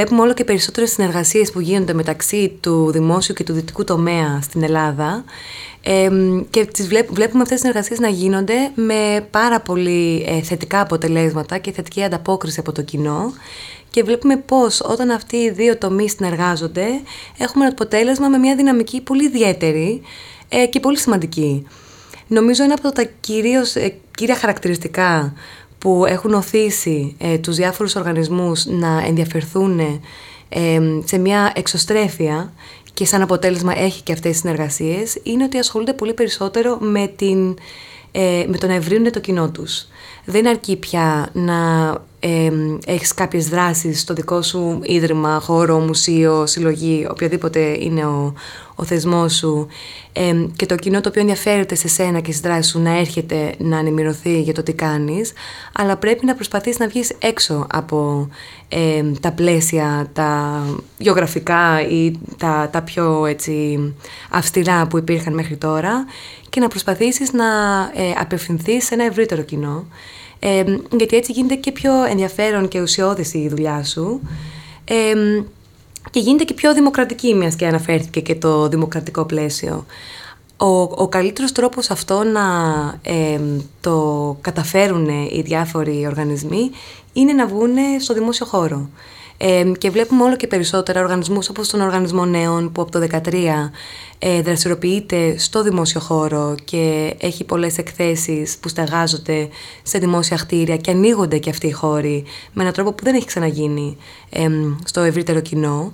βλέπουμε όλο και περισσότερες συνεργασίες που γίνονται μεταξύ του δημόσιου και του δυτικού τομέα στην Ελλάδα και τις βλέπουμε αυτές τις συνεργασίες να γίνονται με πάρα πολύ ε, θετικά αποτελέσματα και θετική ανταπόκριση από το κοινό και βλέπουμε πώς όταν αυτοί οι δύο τομείς συνεργάζονται έχουμε ένα αποτέλεσμα με μια δυναμική πολύ ιδιαίτερη ε, και πολύ σημαντική. Νομίζω ένα από τα κυρίως, ε, κύρια χαρακτηριστικά που έχουν οθήσει ε, τους διάφορους οργανισμούς να ενδιαφερθούν σε μια εξωστρέφεια και σαν αποτέλεσμα έχει και αυτές τις συνεργασίες είναι ότι ασχολούνται πολύ περισσότερο με, την, ε, με το να ευρύνουν το κοινό τους. Δεν αρκεί πια να ε, έχεις κάποιες δράσεις στο δικό σου ίδρυμα, χώρο, μουσείο, συλλογή, οποιοδήποτε είναι ο, ο θεσμός σου. Και το κοινό το οποίο ενδιαφέρεται σε σένα και στις δράσεις σου να έρχεται να ενημερωθεί για το τι κάνεις, αλλά πρέπει να προσπαθείς να βγεις έξω από τα πλαίσια, τα γεωγραφικά ή τα, τα πιο έτσι, αυστηρά που υπήρχαν μέχρι τώρα και να προσπαθήσεις να ε, απευθυνθείς σε ένα ευρύτερο κοινό γιατί έτσι γίνεται και πιο ενδιαφέρον και ουσιώδης η δουλειά σου και γίνεται και πιο δημοκρατική μιας και αναφέρθηκε και το δημοκρατικό πλαίσιο. Ο, ο καλύτερος τρόπος αυτό να το καταφέρουν οι διάφοροι οργανισμοί είναι να βγουν στο δημόσιο χώρο. Ε, και βλέπουμε όλο και περισσότερα οργανισμούς όπως τον Οργανισμό Νέων που από το 2013 ε, δραστηριοποιείται στο δημόσιο χώρο και έχει πολλές εκθέσεις που στεγάζονται σε δημόσια κτίρια και ανοίγονται και αυτοί οι χώροι με έναν τρόπο που δεν έχει ξαναγίνει ε, στο ευρύτερο κοινό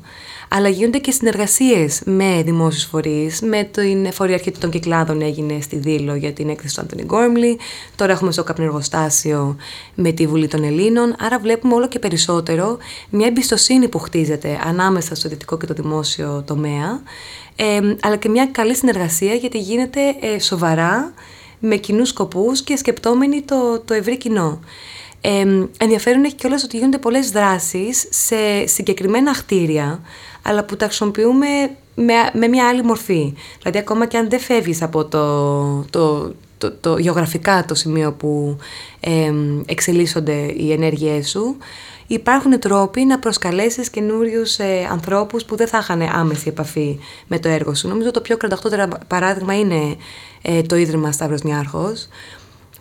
αλλά γίνονται και συνεργασίες με δημόσιους φορείς, με την Αρχή των Κυκλάδων έγινε στη Δήλο για την έκθεση του Άντωνι Γκόρμλι, τώρα έχουμε στο καπνεργοστάσιο με τη Βουλή των Ελλήνων, άρα βλέπουμε όλο και περισσότερο μια εμπιστοσύνη που χτίζεται ανάμεσα στο δυτικό και το δημόσιο τομέα, ε, αλλά και μια καλή συνεργασία γιατί γίνεται ε, σοβαρά, με κοινούς σκοπούς και σκεπτόμενοι το, το ευρύ κοινό. Ε, ενδιαφέρον έχει κιόλας ότι γίνονται πολλές δράσεις σε συγκεκριμένα χτίρια αλλά που τα χρησιμοποιούμε με, με μια άλλη μορφή. Δηλαδή ακόμα και αν δεν φεύγεις από το, το, το, το γεωγραφικά το σημείο που ε, εξελίσσονται οι ενέργειές σου, υπάρχουν τρόποι να προσκαλέσεις καινούριους ε, ανθρώπους που δεν θα είχαν άμεση επαφή με το έργο σου. Νομίζω το πιο κραταχτότερο παράδειγμα είναι ε, το Ίδρυμα Σταύρος Νιάρχος,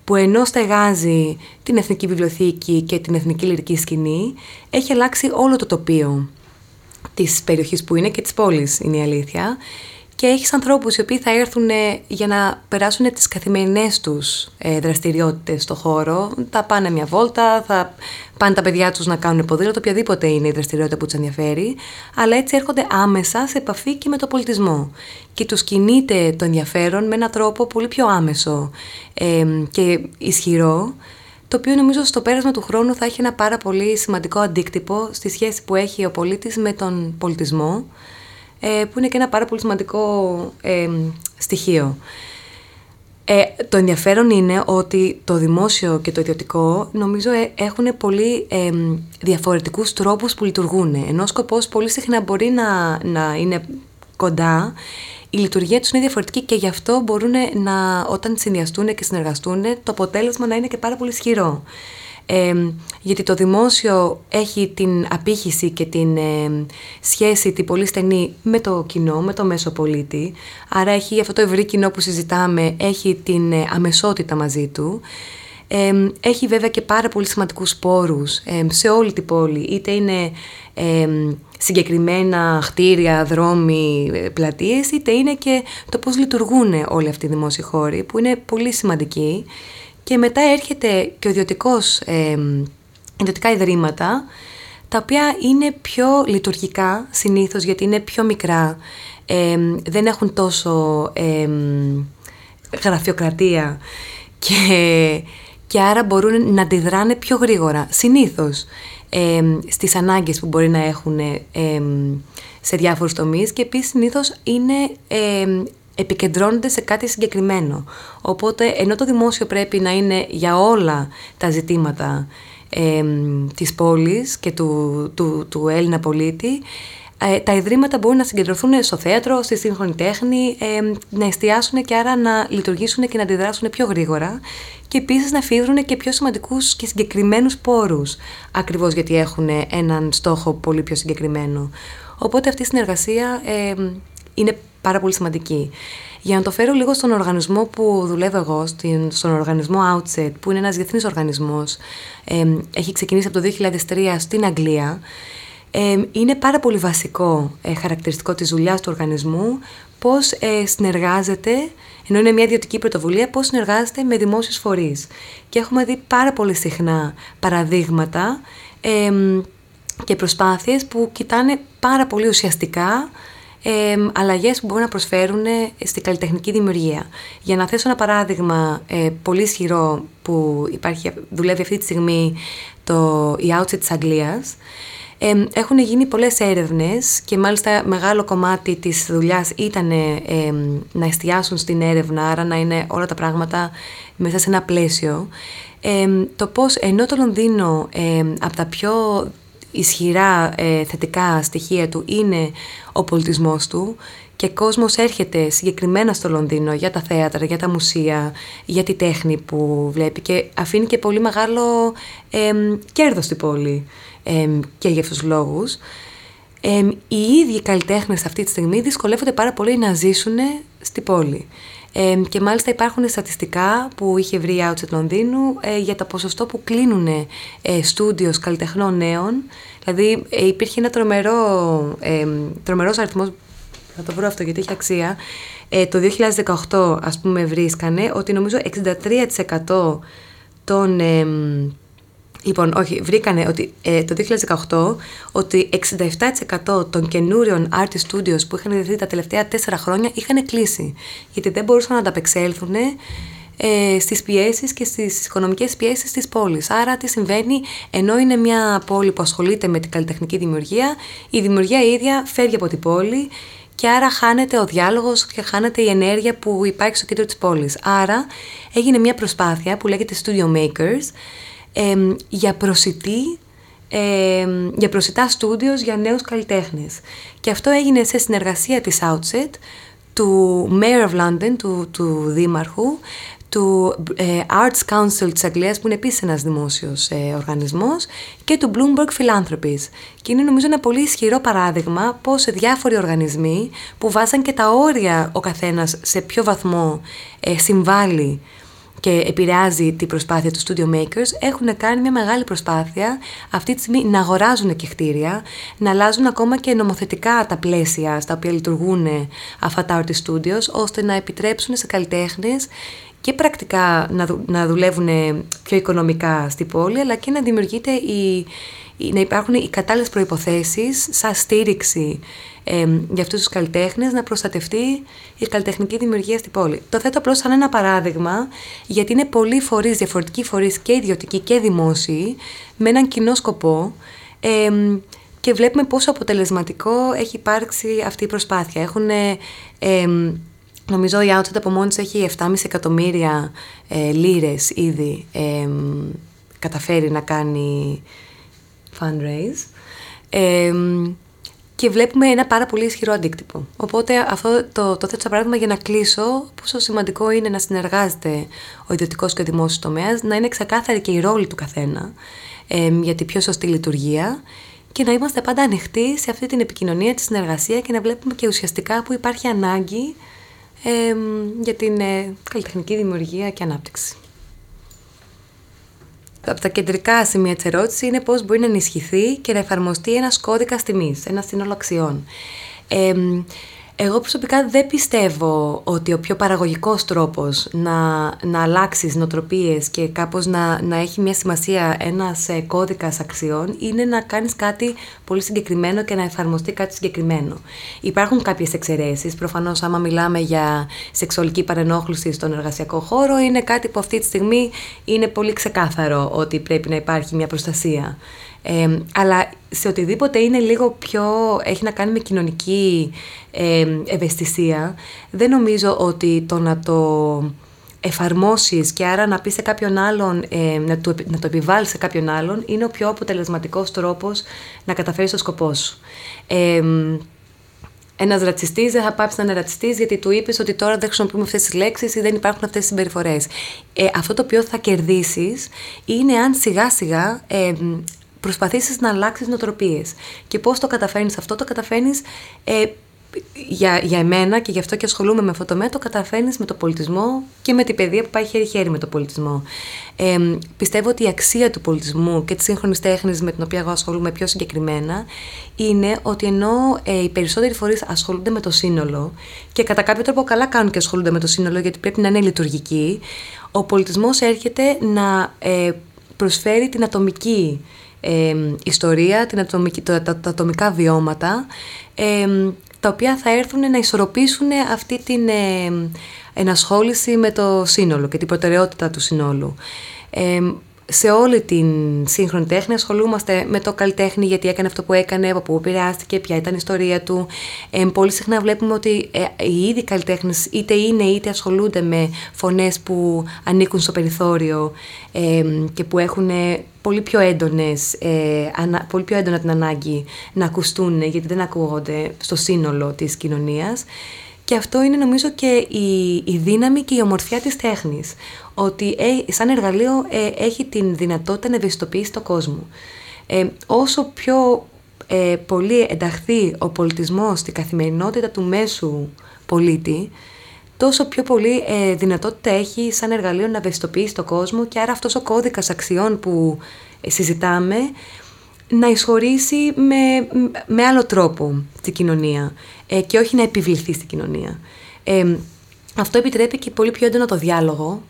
που ενώ στεγάζει την Εθνική Βιβλιοθήκη και την Εθνική Λυρική Σκηνή, έχει αλλάξει όλο το τοπίο της περιοχής που είναι και της πόλης είναι η αλήθεια. Και έχεις ανθρώπους οι οποίοι θα έρθουν ε, για να περάσουν τις καθημερινές τους ε, δραστηριότητες στο χώρο, θα πάνε μια βόλτα, θα πάνε τα παιδιά τους να κάνουν ποδήλατο, οποιαδήποτε είναι η δραστηριότητα που τους ενδιαφέρει, αλλά έτσι έρχονται άμεσα σε επαφή και με το πολιτισμό. Και τους κινείται το ενδιαφέρον με έναν τρόπο πολύ πιο άμεσο ε, και ισχυρό, το οποίο νομίζω στο πέρασμα του χρόνου θα έχει ένα πάρα πολύ σημαντικό αντίκτυπο στη σχέση που έχει ο πολίτης με τον πολιτισμό, ε, που είναι και ένα πάρα πολύ σημαντικό ε, στοιχείο. Ε, το ενδιαφέρον είναι ότι το δημόσιο και το ιδιωτικό νομίζω έχουν πολύ ε, διαφορετικούς τρόπους που λειτουργούν. Ενώ ο σκοπός πολύ συχνά μπορεί να, να είναι κοντά, η λειτουργία τους είναι διαφορετική και γι' αυτό μπορούν να, όταν συνδυαστούν και συνεργαστούν, το αποτέλεσμα να είναι και πάρα πολύ ισχυρό. Ε, γιατί το δημόσιο έχει την απήχηση και την ε, σχέση την πολύ στενή με το κοινό, με το μέσο πολίτη. Άρα έχει αυτό το ευρύ κοινό που συζητάμε, έχει την ε, αμεσότητα μαζί του. Έχει βέβαια και πάρα πολύ σημαντικούς πόρους σε όλη την πόλη, είτε είναι συγκεκριμένα χτίρια, δρόμοι, ε, πλατείες, είτε είναι και το πώς λειτουργούν όλοι αυτοί οι δημόσιοι χώροι, που είναι πολύ σημαντικοί. Και μετά έρχεται και ο ιδιωτικός, ε, ιδιωτικά ιδρύματα, τα οποία είναι πιο λειτουργικά συνήθως, γιατί είναι πιο μικρά, δεν έχουν τόσο ε, γραφειοκρατία. Και, και άρα μπορούν να αντιδράνε πιο γρήγορα. Συνήθως ε, στις ανάγκες που μπορεί να έχουν σε διάφορους τομείς και επίσης συνήθως είναι επικεντρώνονται σε κάτι συγκεκριμένο. Οπότε, ενώ το δημόσιο πρέπει να είναι για όλα τα ζητήματα ε, της πόλης και του, του, του Έλληνα πολίτη, Ε, τα ιδρύματα μπορούν να συγκεντρωθούν στο θέατρο, στη σύγχρονη τέχνη, ε, να εστιάσουν και άρα να λειτουργήσουν και να αντιδράσουν πιο γρήγορα και επίσης να φύγουν και πιο σημαντικούς και συγκεκριμένους πόρους, ακριβώς γιατί έχουν έναν στόχο πολύ πιο συγκεκριμένο. Οπότε αυτή η συνεργασία ε, είναι πάρα πολύ σημαντική. Για να το φέρω λίγο στον οργανισμό που δουλεύω εγώ, στον οργανισμό Outset, που είναι ένας διεθνής οργανισμός, ε, έχει ξεκινήσει από το 2003 στην Αγγλία, ε, είναι πάρα πολύ βασικό ε, χαρακτηριστικό της δουλειάς του οργανισμού πώς ε, συνεργάζεται, ενώ είναι μια ιδιωτική πρωτοβουλία, πώς συνεργάζεται με δημόσιους φορείς. Και έχουμε δει πάρα πολύ συχνά παραδείγματα και προσπάθειες που κοιτάνε πάρα πολύ ουσιαστικά ε, αλλαγές που μπορούν να προσφέρουν στην καλλιτεχνική δημιουργία. Για να θέσω ένα παράδειγμα ε, πολύ ισχυρό που υπάρχει, δουλεύει αυτή τη στιγμή το, η Outset της Αγγλίας, ε, έχουν γίνει πολλές έρευνες και μάλιστα μεγάλο κομμάτι της δουλειάς ήταν να εστιάσουν στην έρευνα, άρα να είναι όλα τα πράγματα μέσα σε ένα πλαίσιο. το πώς ενώ το Λονδίνο από τα πιο ισχυρά ε, θετικά στοιχεία του είναι ο πολιτισμός του και κόσμος έρχεται συγκεκριμένα στο Λονδίνο για τα θέατρα, για τα μουσεία, για τη τέχνη που βλέπει και αφήνει και πολύ μεγάλο ε, κέρδος στην πόλη και για αυτούς τους λόγους. οι ίδιοι καλλιτέχνες αυτή τη στιγμή δυσκολεύονται πάρα πολύ να ζήσουν στη πόλη. και μάλιστα υπάρχουν στατιστικά που είχε βρει η Outset Λονδίνου ε, για τα ποσοστό που κλείνουν ε, στούντιος καλλιτεχνών νέων. Δηλαδή ε, υπήρχε ένα τρομερό, ε, τρομερός αριθμός, θα το βρω αυτό γιατί έχει αξία, ε, το 2018 ας πούμε βρίσκανε ότι νομίζω 63% των Λοιπόν, όχι, βρήκανε ότι ε, το 2018 ότι 67% των καινούριων artist studios που είχαν ιδρυθεί τα τελευταία τέσσερα χρόνια είχαν κλείσει. Γιατί δεν μπορούσαν να ανταπεξέλθουν ε, στις πιέσεις και στις οικονομικές πιέσεις της πόλης. Άρα τι συμβαίνει, ενώ είναι μια πόλη που ασχολείται με την καλλιτεχνική δημιουργία, η δημιουργία ίδια φεύγει από την πόλη και άρα χάνεται ο διάλογος και χάνεται η ενέργεια που υπάρχει στο κέντρο της πόλης. Άρα έγινε μια προσπάθεια που λέγεται Studio Makers, για προσιτή για προσιτά στούντιος για νέους καλλιτέχνες. Και αυτό έγινε σε συνεργασία της Outset, του Mayor of London, του, του Δήμαρχου, του ε, Arts Council της Αγγλίας, που είναι επίσης ένας δημόσιος ε, οργανισμός, και του Bloomberg Philanthropies. Και είναι νομίζω ένα πολύ ισχυρό παράδειγμα πώς διάφοροι οργανισμοί που βάζαν και τα όρια ο καθένας σε ποιο βαθμό ε, συμβάλλει και επηρεάζει την προσπάθεια του Studio Makers, έχουν κάνει μια μεγάλη προσπάθεια αυτή τη στιγμή να αγοράζουν και κτίρια, να αλλάζουν ακόμα και νομοθετικά τα πλαίσια στα οποία λειτουργούν αυτά τα artist studios, ώστε να επιτρέψουν σε καλλιτέχνες και πρακτικά να, να δουλεύουν πιο οικονομικά στην πόλη, αλλά και να δημιουργείται η, να υπάρχουν οι κατάλληλες προϋποθέσεις σαν στήριξη ε, για αυτούς τους καλλιτέχνες να προστατευτεί η καλλιτεχνική δημιουργία στην πόλη. Το θέτω απλώς σαν ένα παράδειγμα, γιατί είναι πολλοί φορείς, διαφορετικοί φορείς και ιδιωτικοί και δημόσιοι, με έναν κοινό σκοπό ε, και βλέπουμε πόσο αποτελεσματικό έχει υπάρξει αυτή η προσπάθεια. Έχουν, ε, νομίζω η Outset από μόνη έχει 7,5 εκατομμύρια ε, λίρες ήδη καταφέρει να κάνει fundraise. και βλέπουμε ένα πάρα πολύ ισχυρό αντίκτυπο. Οπότε αυτό το, το θέτω σαν παράδειγμα για να κλείσω πόσο σημαντικό είναι να συνεργάζεται ο ιδιωτικός και ο δημόσιος τομέας, να είναι ξεκάθαρη και η ρόλη του καθένα ε, για την πιο σωστή λειτουργία και να είμαστε πάντα ανοιχτοί σε αυτή την επικοινωνία, τη συνεργασία και να βλέπουμε και ουσιαστικά που υπάρχει ανάγκη ε, για την ε, καλλιτεχνική δημιουργία και ανάπτυξη από τα κεντρικά σημεία της ερώτησης είναι πώς μπορεί να ενισχυθεί και να εφαρμοστεί ένας κώδικας τιμής, ένα σύνολο αξιών. Ε, εγώ προσωπικά δεν πιστεύω ότι ο πιο παραγωγικός τρόπος να, να αλλάξεις νοτροπίες και κάπως να, να έχει μια σημασία ένας ε, κώδικας αξιών είναι να κάνεις κάτι πολύ συγκεκριμένο και να εφαρμοστεί κάτι συγκεκριμένο. Υπάρχουν κάποιες εξαιρέσεις, προφανώς άμα μιλάμε για σεξουαλική παρενόχληση στον εργασιακό χώρο είναι κάτι που αυτή τη στιγμή είναι πολύ ξεκάθαρο ότι πρέπει να υπάρχει μια προστασία. Ε, αλλά σε οτιδήποτε είναι λίγο πιο, έχει να κάνει με κοινωνική ε, ευαισθησία, δεν νομίζω ότι το να το εφαρμόσεις και άρα να πεις σε κάποιον άλλον, ε, να, το, να το επιβάλλεις σε κάποιον άλλον, είναι ο πιο αποτελεσματικός τρόπος να καταφέρεις το σκοπό σου. Ε, ένας ρατσιστής δεν θα πάψει να είναι ρατσιστής γιατί του είπες ότι τώρα δεν χρησιμοποιούμε αυτές τις λέξεις ή δεν υπάρχουν αυτές τις συμπεριφορές. Ε, αυτό το οποίο θα κερδίσεις είναι αν σιγά σιγά ε, προσπαθήσεις να αλλάξεις νοοτροπίες. Και πώς το καταφέρνεις αυτό, το καταφέρνεις ε, για, για εμένα και γι' αυτό και ασχολούμαι με αυτό το μέτρο, καταφέρνεις με το πολιτισμό και με την παιδεία που πάει χέρι-χέρι με το πολιτισμό. Ε, πιστεύω ότι η αξία του πολιτισμού και της σύγχρονης τέχνης με την οποία εγώ ασχολούμαι πιο συγκεκριμένα είναι ότι ενώ ε, οι περισσότεροι φορείς ασχολούνται με το σύνολο και κατά κάποιο τρόπο καλά κάνουν και ασχολούνται με το σύνολο γιατί πρέπει να είναι λειτουργικοί, ο πολιτισμός έρχεται να ε, προσφέρει την ατομική ε, ιστορία, την ατομική, τα, τα, τα ατομικά βιώματα ε, τα οποία θα έρθουν να ισορροπήσουν αυτή την ε, ενασχόληση με το σύνολο και την προτεραιότητα του συνόλου. Ε, σε όλη την σύγχρονη τέχνη ασχολούμαστε με το καλλιτέχνη γιατί έκανε αυτό που έκανε, από πού επηρεάστηκε, ποια ήταν η ιστορία του. Ε, πολύ συχνά βλέπουμε ότι ε, οι ίδιοι καλλιτέχνες είτε είναι είτε ασχολούνται με φωνές που ανήκουν στο περιθώριο ε, και που έχουν πολύ πιο, έντονες, ε, ανα, πολύ πιο έντονα την ανάγκη να ακουστούν γιατί δεν ακούγονται στο σύνολο της κοινωνίας. Και αυτό είναι νομίζω και η, η δύναμη και η ομορφιά της τέχνης. Ότι ε, σαν εργαλείο ε, έχει την δυνατότητα να ευαισθητοποιήσει τον κόσμο. Ε, όσο πιο ε, πολύ ενταχθεί ο πολιτισμός στη καθημερινότητα του μέσου πολίτη, τόσο πιο πολύ ε, δυνατότητα έχει σαν εργαλείο να ευαισθητοποιήσει τον κόσμο και άρα αυτός ο κώδικας αξιών που ε, συζητάμε να εισχωρήσει με, με άλλο τρόπο την κοινωνία ε, και όχι να επιβληθεί στην κοινωνία. Ε, αυτό επιτρέπει και πολύ πιο έντονο το διάλογο.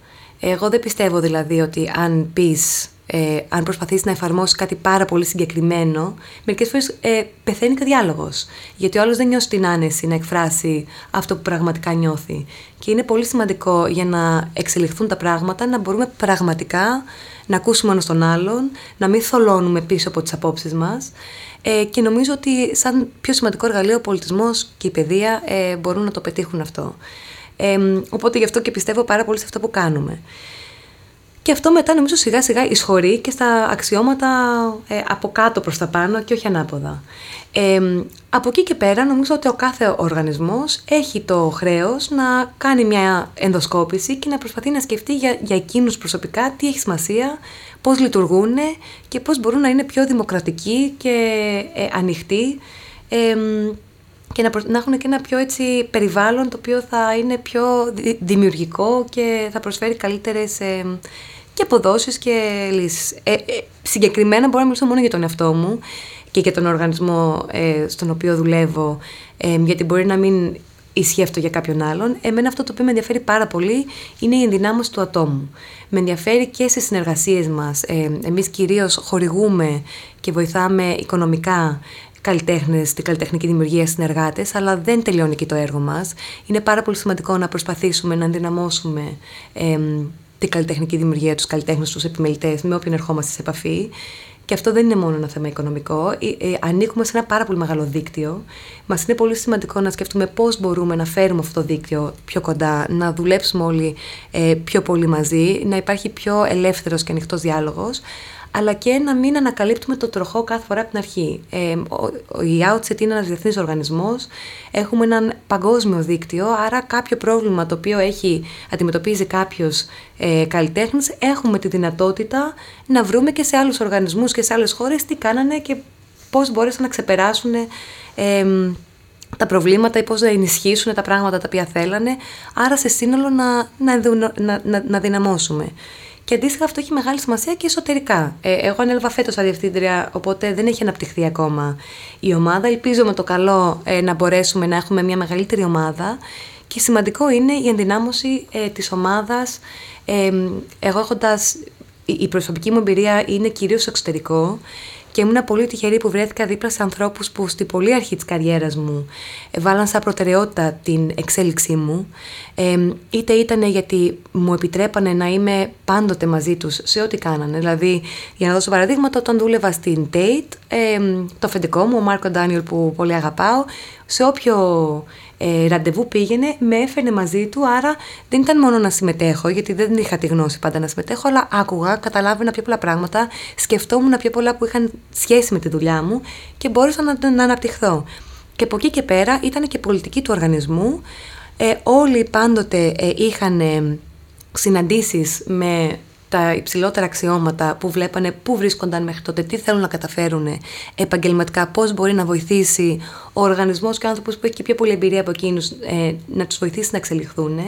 Εγώ δεν πιστεύω δηλαδή ότι αν πεις ε, αν προσπαθήσει να εφαρμόσεις κάτι πάρα πολύ συγκεκριμένο, μερικές φορές ε, πεθαίνει και διάλογος. Γιατί ο άλλος δεν νιώσει την άνεση να εκφράσει αυτό που πραγματικά νιώθει. Και είναι πολύ σημαντικό για να εξελιχθούν τα πράγματα να μπορούμε πραγματικά να ακούσουμε ένας τον άλλον, να μην θολώνουμε πίσω από τις απόψεις μας. Ε, και νομίζω ότι σαν πιο σημαντικό εργαλείο ο πολιτισμός και η παιδεία ε, μπορούν να το πετύχουν αυτό. Ε, οπότε γι' αυτό και πιστεύω πάρα πολύ σε αυτό που κάνουμε. Και αυτό μετά νομίζω σιγά σιγά εισχωρεί και στα αξιώματα ε, από κάτω προς τα πάνω και όχι ανάποδα. Ε, από εκεί και πέρα νομίζω ότι ο κάθε οργανισμός έχει το χρέος να κάνει μια ενδοσκόπηση και να προσπαθεί να σκεφτεί για, για εκείνους προσωπικά τι έχει σημασία, πώς λειτουργούν και πώς μπορούν να είναι πιο δημοκρατικοί και ε, ανοιχτοί ε, και να, να έχουν και ένα πιο έτσι περιβάλλον το οποίο θα είναι πιο δημιουργικό και θα προσφέρει καλύτερες ε, και αποδόσεις και λύσεις. Ε, ε, συγκεκριμένα μπορώ να μιλήσω μόνο για τον εαυτό μου και για τον οργανισμό ε, στον οποίο δουλεύω, ε, γιατί μπορεί να μην ισχύει αυτό για κάποιον άλλον. Εμένα αυτό το οποίο με ενδιαφέρει πάρα πολύ είναι η ενδυνάμωση του ατόμου. Με ενδιαφέρει και στις συνεργασίες μας. Ε, Εμείς κυρίως χορηγούμε και βοηθάμε οικονομικά καλλιτέχνες, την καλλιτεχνική δημιουργία συνεργάτες, αλλά δεν τελειώνει εκεί το έργο μας. Είναι πάρα πολύ σημαντικό να προσπαθήσουμε να ενδυναμώσουμε ε, την καλλιτεχνική δημιουργία, τους καλλιτέχνες, τους επιμελητές, με όποιον ερχόμαστε σε επαφή. Και αυτό δεν είναι μόνο ένα θέμα οικονομικό. Ε, ε, ανήκουμε σε ένα πάρα πολύ μεγάλο δίκτυο. Μας είναι πολύ σημαντικό να σκεφτούμε πώς μπορούμε να φέρουμε αυτό το δίκτυο πιο κοντά, να δουλέψουμε όλοι ε, πιο πολύ μαζί, να υπάρχει πιο ελεύθερος και ανοιχτός διάλογος αλλά και να μην ανακαλύπτουμε το τροχό κάθε φορά από την αρχή. Ε, ο, η Outset είναι ένας διεθνής οργανισμός, έχουμε έναν παγκόσμιο δίκτυο, άρα κάποιο πρόβλημα το οποίο έχει αντιμετωπίζει κάποιος ε, καλλιτέχνης, έχουμε τη δυνατότητα να βρούμε και σε άλλους οργανισμούς και σε άλλες χώρες τι κάνανε και πώς μπόρεσαν να ξεπεράσουν ε, τα προβλήματα ή πώς να ενισχύσουν τα πράγματα τα οποία θέλανε, άρα σε σύνολο να, να, να, να, να δυναμώσουμε. Και αντίστοιχα αυτό έχει μεγάλη σημασία και εσωτερικά. Ε, εγώ ανέλαβα φέτος σαν διευθύντρια, οπότε δεν έχει αναπτυχθεί ακόμα η ομάδα. Ελπίζω με το καλό ε, να μπορέσουμε να έχουμε μια μεγαλύτερη ομάδα. Και σημαντικό είναι η ενδυνάμωση ε, της ομάδας. Ε, εγώ έχοντας, η προσωπική μου εμπειρία είναι κυρίως εξωτερικό και ήμουν πολύ τυχερή που βρέθηκα δίπλα σε ανθρώπους που στην πολύ αρχή της καριέρας μου βάλαν σαν προτεραιότητα την εξέλιξή μου ε, είτε ήταν γιατί μου επιτρέπανε να είμαι πάντοτε μαζί τους σε ό,τι κάνανε. Δηλαδή, για να δώσω παραδείγματα, όταν δούλευα στην Tate, ε, το αφεντικό μου, ο Μάρκο Ντάνιελ που πολύ αγαπάω, σε όποιο ε, ραντεβού πήγαινε, με έφερνε μαζί του, άρα δεν ήταν μόνο να συμμετέχω, γιατί δεν είχα τη γνώση πάντα να συμμετέχω, αλλά άκουγα, καταλάβαινα πιο πολλά πράγματα, σκεφτόμουν πιο πολλά που είχαν σχέση με τη δουλειά μου και μπόρεσα να, να αναπτυχθώ. Και από εκεί και πέρα ήταν και πολιτική του οργανισμού. Ε, όλοι πάντοτε ε, είχαν ε, συναντήσεις με τα υψηλότερα αξιώματα που βλέπανε πού βρίσκονταν μέχρι τότε, τι θέλουν να καταφέρουν επαγγελματικά, πώς μπορεί να βοηθήσει ο οργανισμός και ο άνθρωπος που έχει και πιο πολλή εμπειρία από εκείνους ε, να τους βοηθήσει να εξελιχθούν.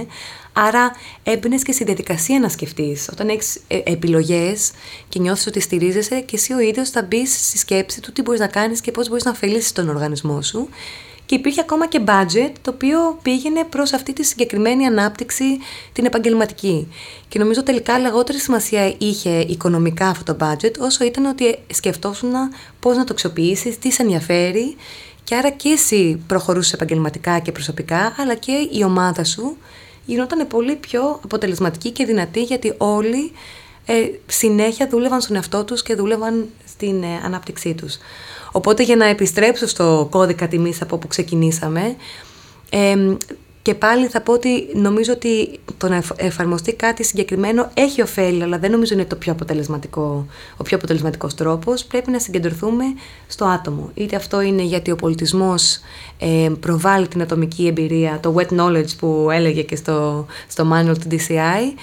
Άρα έμπαινες και στη διαδικασία να σκεφτείς. Όταν έχεις ε, επιλογές και νιώθεις ότι στηρίζεσαι, και εσύ ο ίδιος θα μπεις στη σκέψη του τι μπορείς να κάνεις και πώς μπορείς να ωφελήσεις τον οργανισμό σου και υπήρχε ακόμα και budget το οποίο πήγαινε προς αυτή τη συγκεκριμένη ανάπτυξη την επαγγελματική. Και νομίζω τελικά λιγότερη σημασία είχε οικονομικά αυτό το budget όσο ήταν ότι σκεφτόσουν πώς να το αξιοποιήσεις, τι σε ενδιαφέρει και άρα και εσύ προχωρούσες επαγγελματικά και προσωπικά αλλά και η ομάδα σου γινόταν πολύ πιο αποτελεσματική και δυνατή γιατί όλοι ε, συνέχεια δούλευαν στον εαυτό τους και δούλευαν στην ε, ανάπτυξή τους. Οπότε για να επιστρέψω στο κώδικα τιμής από όπου ξεκινήσαμε, και πάλι θα πω ότι νομίζω ότι το να εφαρμοστεί κάτι συγκεκριμένο έχει ωφέλη, αλλά δεν νομίζω είναι το πιο αποτελεσματικό, ο πιο αποτελεσματικός τρόπος. Πρέπει να συγκεντρωθούμε στο άτομο. Είτε αυτό είναι γιατί ο πολιτισμός ε, προβάλλει την ατομική εμπειρία, το wet knowledge που έλεγε και στο, στο manual του DCI,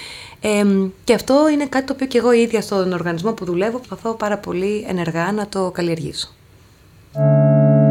ε, και αυτό είναι κάτι το οποίο και εγώ ίδια στον οργανισμό που δουλεύω προσπαθώ πάρα πολύ ενεργά να το καλλιεργήσω. thank you